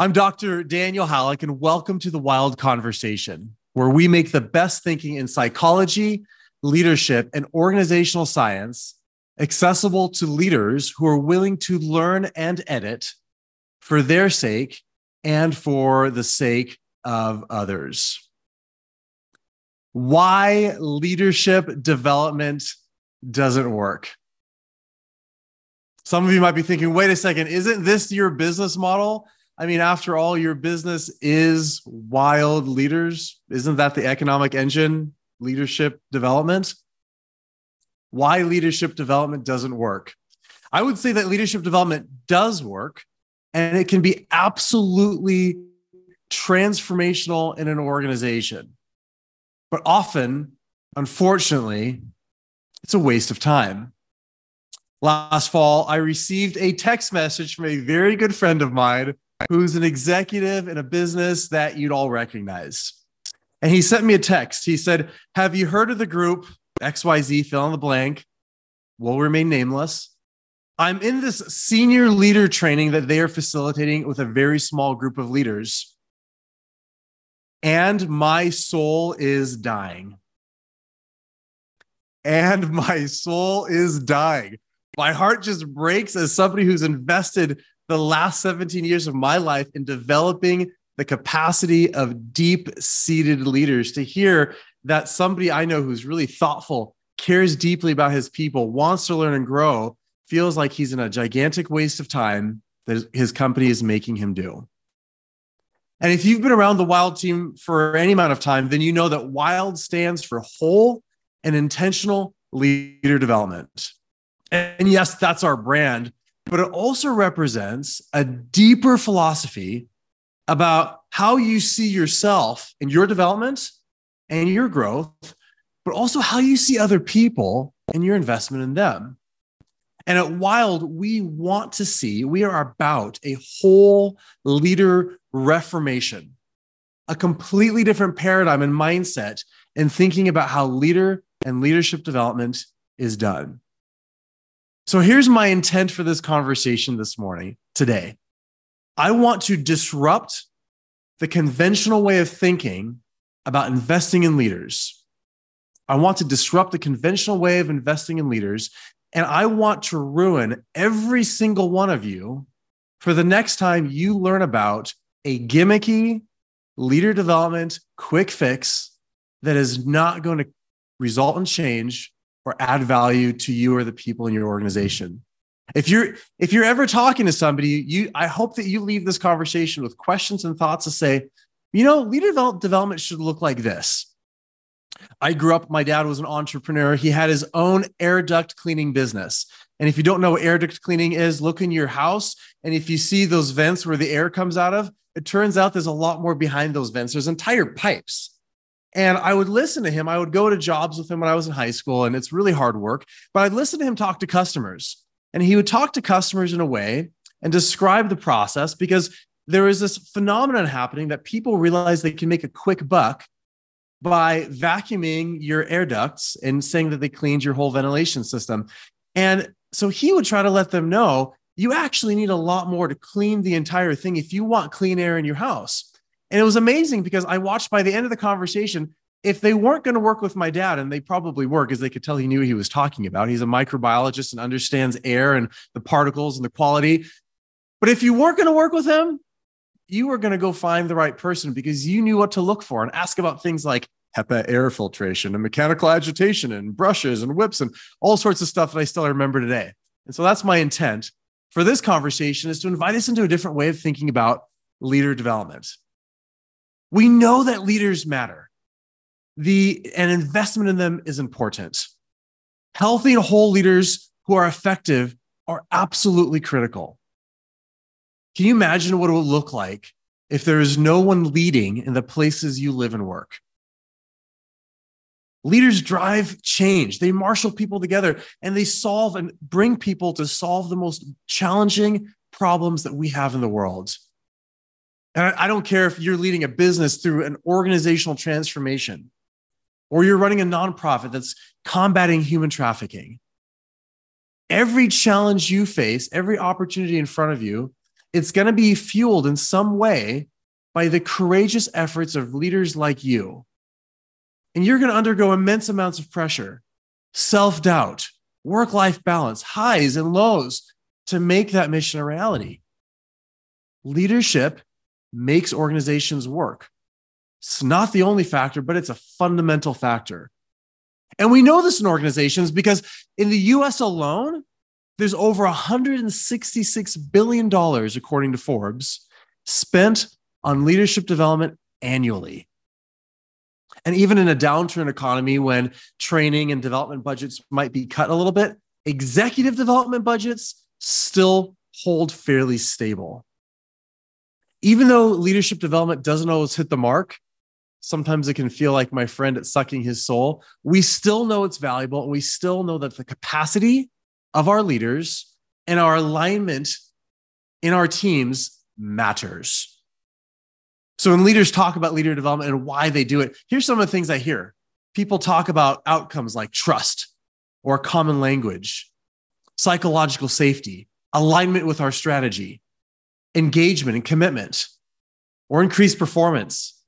I'm Dr. Daniel Hallak, and welcome to the Wild Conversation, where we make the best thinking in psychology, leadership, and organizational science accessible to leaders who are willing to learn and edit for their sake and for the sake of others. Why leadership development doesn't work. Some of you might be thinking, wait a second, isn't this your business model? I mean, after all, your business is wild leaders. Isn't that the economic engine, leadership development? Why leadership development doesn't work? I would say that leadership development does work and it can be absolutely transformational in an organization. But often, unfortunately, it's a waste of time. Last fall, I received a text message from a very good friend of mine who's an executive in a business that you'd all recognize. And he sent me a text. He said, Have you heard of the group XYZ, fill in the blank, will remain nameless? I'm in this senior leader training that they are facilitating with a very small group of leaders. And my soul is dying. And my soul is dying. My heart just breaks as somebody who's invested the last 17 years of my life in developing the capacity of deep seated leaders to hear that somebody I know who's really thoughtful, cares deeply about his people, wants to learn and grow, feels like he's in a gigantic waste of time that his company is making him do. And if you've been around the Wild team for any amount of time, then you know that Wild stands for whole and intentional leader development. And yes, that's our brand, but it also represents a deeper philosophy about how you see yourself and your development and your growth, but also how you see other people and your investment in them. And at Wild, we want to see, we are about a whole leader reformation, a completely different paradigm and mindset in thinking about how leader and leadership development is done. So here's my intent for this conversation this morning, today. I want to disrupt the conventional way of thinking about investing in leaders. I want to disrupt the conventional way of investing in leaders. And I want to ruin every single one of you for the next time you learn about a gimmicky leader development quick fix that is not going to result in change or add value to you or the people in your organization. If you're if you're ever talking to somebody, you I hope that you leave this conversation with questions and thoughts to say, you know, leader development should look like this. I grew up, my dad was an entrepreneur. He had his own air duct cleaning business. And if you don't know what air duct cleaning is, look in your house. And if you see those vents where the air comes out of, it turns out there's a lot more behind those vents. There's entire pipes. And I would listen to him. I would go to jobs with him when I was in high school, and it's really hard work. But I'd listen to him talk to customers. And he would talk to customers in a way and describe the process because there is this phenomenon happening that people realize they can make a quick buck by vacuuming your air ducts and saying that they cleaned your whole ventilation system. And so he would try to let them know you actually need a lot more to clean the entire thing if you want clean air in your house. And it was amazing because I watched by the end of the conversation, if they weren't going to work with my dad, and they probably were because they could tell he knew he was talking about, he's a microbiologist and understands air and the particles and the quality. But if you weren't going to work with him, you were going to go find the right person because you knew what to look for and ask about things like HEPA air filtration and mechanical agitation and brushes and whips and all sorts of stuff that I still remember today. And so that's my intent for this conversation is to invite us into a different way of thinking about leader development. We know that leaders matter. The an investment in them is important. Healthy and whole leaders who are effective are absolutely critical. Can you imagine what it would look like if there is no one leading in the places you live and work? Leaders drive change. They marshal people together and they solve and bring people to solve the most challenging problems that we have in the world. And I don't care if you're leading a business through an organizational transformation or you're running a nonprofit that's combating human trafficking. Every challenge you face, every opportunity in front of you it's going to be fueled in some way by the courageous efforts of leaders like you. And you're going to undergo immense amounts of pressure, self doubt, work life balance, highs and lows to make that mission a reality. Leadership makes organizations work. It's not the only factor, but it's a fundamental factor. And we know this in organizations because in the US alone, there's over $166 billion, according to Forbes, spent on leadership development annually. And even in a downturn economy when training and development budgets might be cut a little bit, executive development budgets still hold fairly stable. Even though leadership development doesn't always hit the mark, sometimes it can feel like my friend at sucking his soul. We still know it's valuable and we still know that the capacity of our leaders and our alignment in our teams matters. So when leaders talk about leader development and why they do it, here's some of the things I hear. People talk about outcomes like trust or common language, psychological safety, alignment with our strategy, engagement and commitment, or increased performance,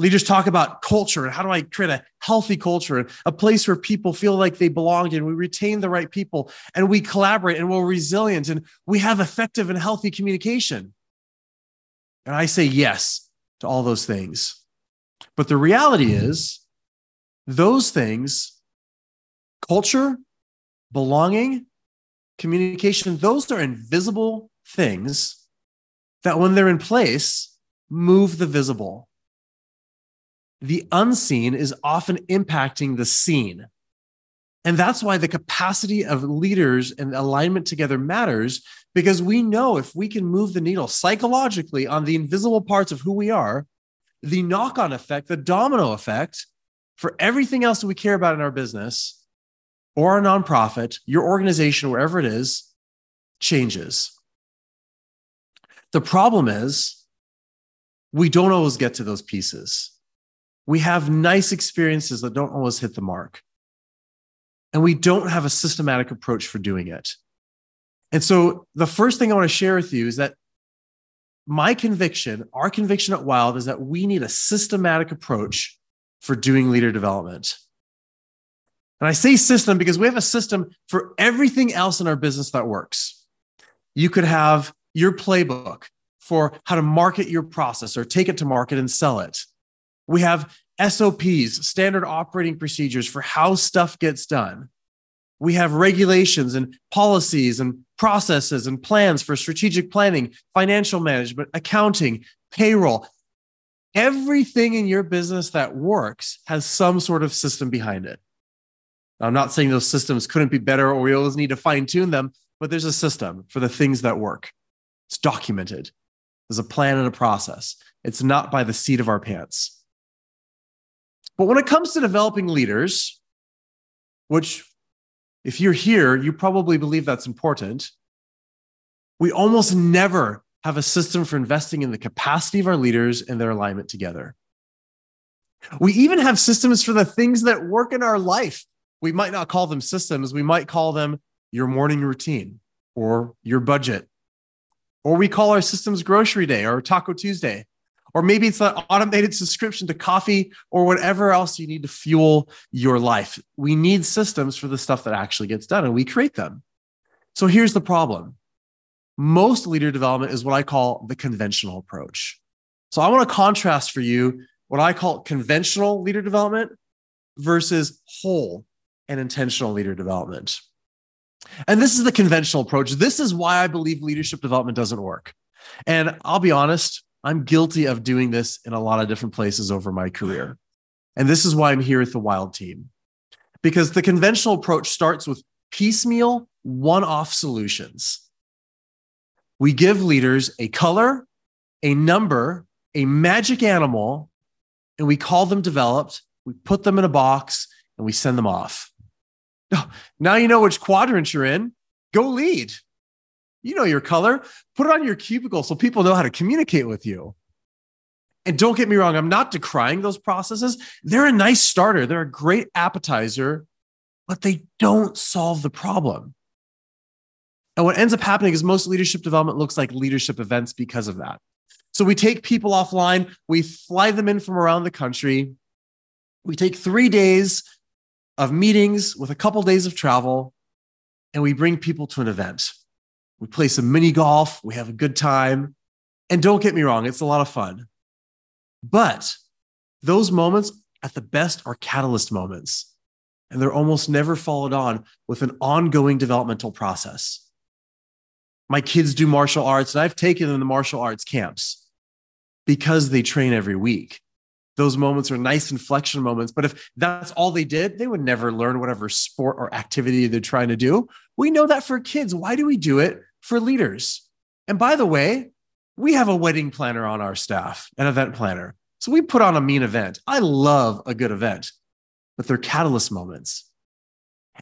Leaders talk about culture and how do I create a healthy culture, a place where people feel like they belong and we retain the right people and we collaborate and we're resilient and we have effective and healthy communication. And I say yes to all those things. But the reality is, those things, culture, belonging, communication, those are invisible things that when they're in place, move the visible the unseen is often impacting the seen. And that's why the capacity of leaders and alignment together matters because we know if we can move the needle psychologically on the invisible parts of who we are, the knock on effect, the domino effect for everything else that we care about in our business or our nonprofit, your organization, wherever it is, changes. The problem is we don't always get to those pieces we have nice experiences that don't always hit the mark. And we don't have a systematic approach for doing it. And so, the first thing I want to share with you is that my conviction, our conviction at Wild, is that we need a systematic approach for doing leader development. And I say system because we have a system for everything else in our business that works. You could have your playbook for how to market your process or take it to market and sell it. We have SOPs, standard operating procedures for how stuff gets done. We have regulations and policies and processes and plans for strategic planning, financial management, accounting, payroll. Everything in your business that works has some sort of system behind it. I'm not saying those systems couldn't be better or we always need to fine tune them, but there's a system for the things that work. It's documented. There's a plan and a process. It's not by the seat of our pants. But when it comes to developing leaders, which if you're here, you probably believe that's important, we almost never have a system for investing in the capacity of our leaders and their alignment together. We even have systems for the things that work in our life. We might not call them systems, we might call them your morning routine or your budget. Or we call our systems grocery day or taco Tuesday. Or maybe it's an automated subscription to coffee or whatever else you need to fuel your life. We need systems for the stuff that actually gets done, and we create them. So here's the problem most leader development is what I call the conventional approach. So I want to contrast for you what I call conventional leader development versus whole and intentional leader development. And this is the conventional approach. This is why I believe leadership development doesn't work. And I'll be honest, I'm guilty of doing this in a lot of different places over my career. And this is why I'm here with the Wild team. Because the conventional approach starts with piecemeal, one off solutions. We give leaders a color, a number, a magic animal, and we call them developed. We put them in a box and we send them off. Oh, now you know which quadrant you're in. Go lead. You know your color. Put it on your cubicle so people know how to communicate with you. And don't get me wrong, I'm not decrying those processes. They're a nice starter, they're a great appetizer, but they don't solve the problem. And what ends up happening is most leadership development looks like leadership events because of that. So we take people offline, we fly them in from around the country. We take three days of meetings with a couple days of travel, and we bring people to an event. We play some mini golf, we have a good time. And don't get me wrong, it's a lot of fun. But those moments at the best are catalyst moments, and they're almost never followed on with an ongoing developmental process. My kids do martial arts, and I've taken them to martial arts camps because they train every week. Those moments are nice inflection moments. But if that's all they did, they would never learn whatever sport or activity they're trying to do. We know that for kids. Why do we do it for leaders? And by the way, we have a wedding planner on our staff, an event planner. So we put on a mean event. I love a good event, but they're catalyst moments.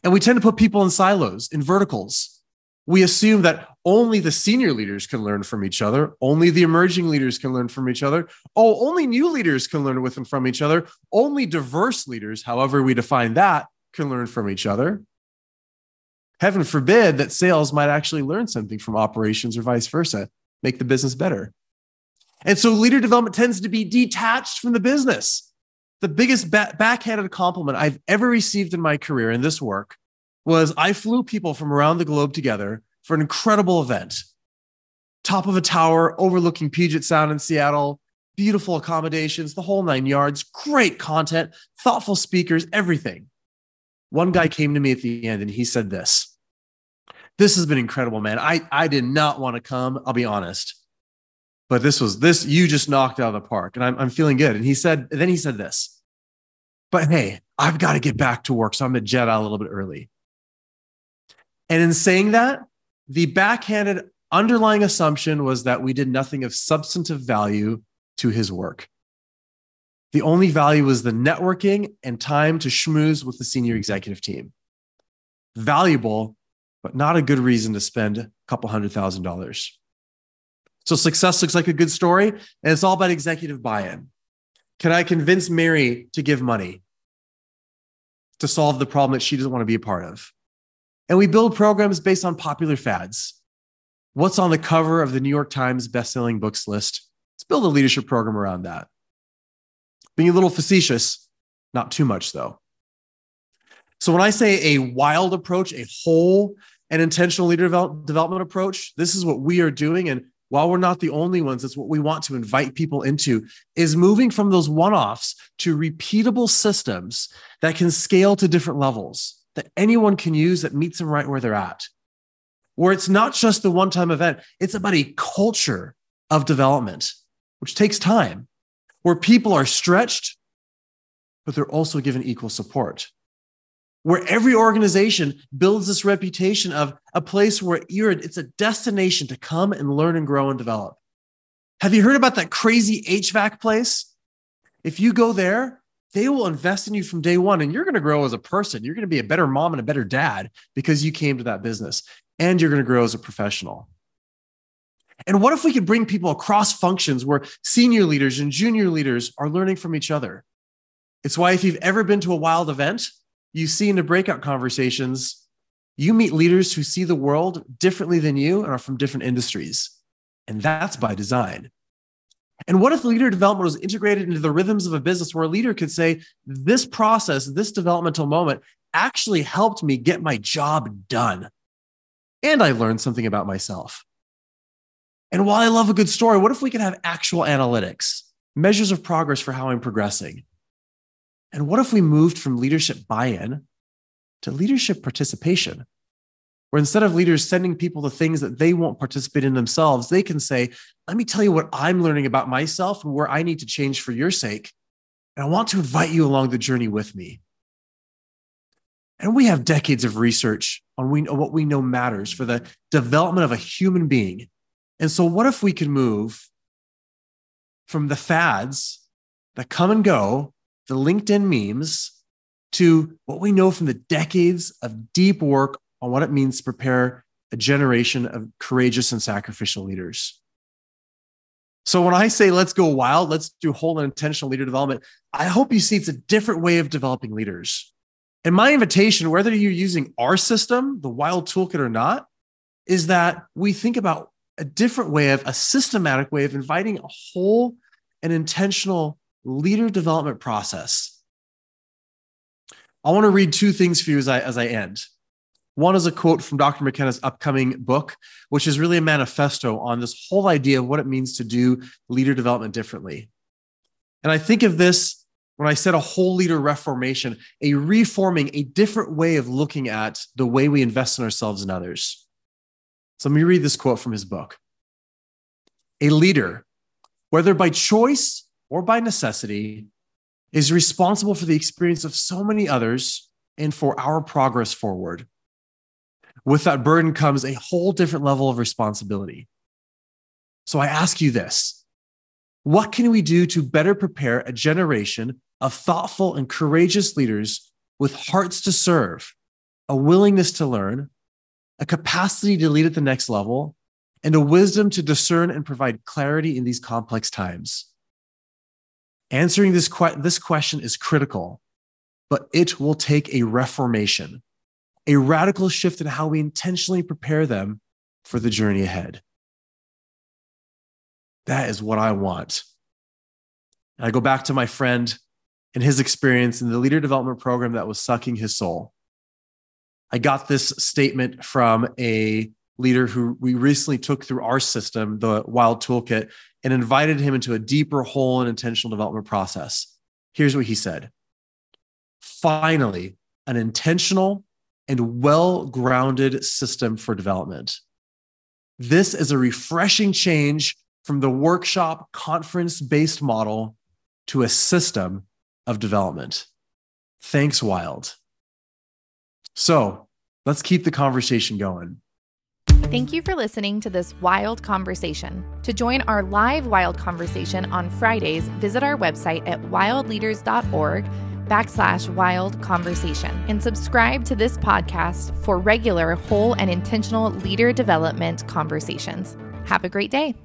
And we tend to put people in silos, in verticals. We assume that only the senior leaders can learn from each other, only the emerging leaders can learn from each other. Oh, only new leaders can learn with and from each other. Only diverse leaders, however we define that, can learn from each other. Heaven forbid that sales might actually learn something from operations or vice versa, make the business better. And so leader development tends to be detached from the business. The biggest backhanded compliment I've ever received in my career in this work was I flew people from around the globe together for an incredible event. Top of a tower overlooking Puget Sound in Seattle, beautiful accommodations, the whole nine yards, great content, thoughtful speakers, everything. One guy came to me at the end and he said this. This has been incredible, man. I, I did not want to come, I'll be honest but this was this you just knocked out of the park and I'm, I'm feeling good and he said then he said this but hey i've got to get back to work so i'm gonna jet out a little bit early and in saying that the backhanded underlying assumption was that we did nothing of substantive value to his work the only value was the networking and time to schmooze with the senior executive team valuable but not a good reason to spend a couple hundred thousand dollars so success looks like a good story, and it's all about executive buy in. Can I convince Mary to give money to solve the problem that she doesn't want to be a part of? And we build programs based on popular fads. What's on the cover of the New York Times bestselling books list? Let's build a leadership program around that. Being a little facetious, not too much though. So when I say a wild approach, a whole and intentional leader development approach, this is what we are doing. And while we're not the only ones, it's what we want to invite people into is moving from those one-offs to repeatable systems that can scale to different levels that anyone can use that meets them right where they're at. Where it's not just the one-time event, it's about a culture of development, which takes time, where people are stretched, but they're also given equal support where every organization builds this reputation of a place where you're it's a destination to come and learn and grow and develop. Have you heard about that crazy HVAC place? If you go there, they will invest in you from day one and you're going to grow as a person. You're going to be a better mom and a better dad because you came to that business and you're going to grow as a professional. And what if we could bring people across functions where senior leaders and junior leaders are learning from each other? It's why if you've ever been to a wild event, you see in the breakout conversations, you meet leaders who see the world differently than you and are from different industries. And that's by design. And what if leader development was integrated into the rhythms of a business where a leader could say, this process, this developmental moment actually helped me get my job done? And I learned something about myself. And while I love a good story, what if we could have actual analytics, measures of progress for how I'm progressing? And what if we moved from leadership buy in to leadership participation? Where instead of leaders sending people the things that they won't participate in themselves, they can say, Let me tell you what I'm learning about myself and where I need to change for your sake. And I want to invite you along the journey with me. And we have decades of research on what we know matters for the development of a human being. And so, what if we could move from the fads that come and go the LinkedIn memes to what we know from the decades of deep work on what it means to prepare a generation of courageous and sacrificial leaders. So when I say let's go wild, let's do whole and intentional leader development, I hope you see it's a different way of developing leaders. And my invitation, whether you're using our system, the wild toolkit or not, is that we think about a different way of a systematic way of inviting a whole and intentional leader development process. I want to read two things for you as I, as I end. One is a quote from Dr. McKenna's upcoming book, which is really a manifesto on this whole idea of what it means to do leader development differently. And I think of this when I said a whole leader reformation, a reforming, a different way of looking at the way we invest in ourselves and others. So let me read this quote from his book. A leader, whether by choice or by necessity, is responsible for the experience of so many others and for our progress forward with that burden comes a whole different level of responsibility. So I ask you this what can we do to better prepare a generation of thoughtful and courageous leaders with hearts to serve, a willingness to learn, a capacity to lead at the next level, and a wisdom to discern and provide clarity in these complex times? Answering this, que- this question is critical, but it will take a reformation a radical shift in how we intentionally prepare them for the journey ahead. That is what I want. And I go back to my friend and his experience in the leader development program that was sucking his soul. I got this statement from a leader who we recently took through our system, the Wild Toolkit, and invited him into a deeper, whole, and intentional development process. Here's what he said Finally, an intentional, and well grounded system for development. This is a refreshing change from the workshop conference based model to a system of development. Thanks, Wild. So let's keep the conversation going. Thank you for listening to this wild conversation. To join our live wild conversation on Fridays, visit our website at wildleaders.org backslash wild conversation and subscribe to this podcast for regular whole and intentional leader development conversations. Have a great day.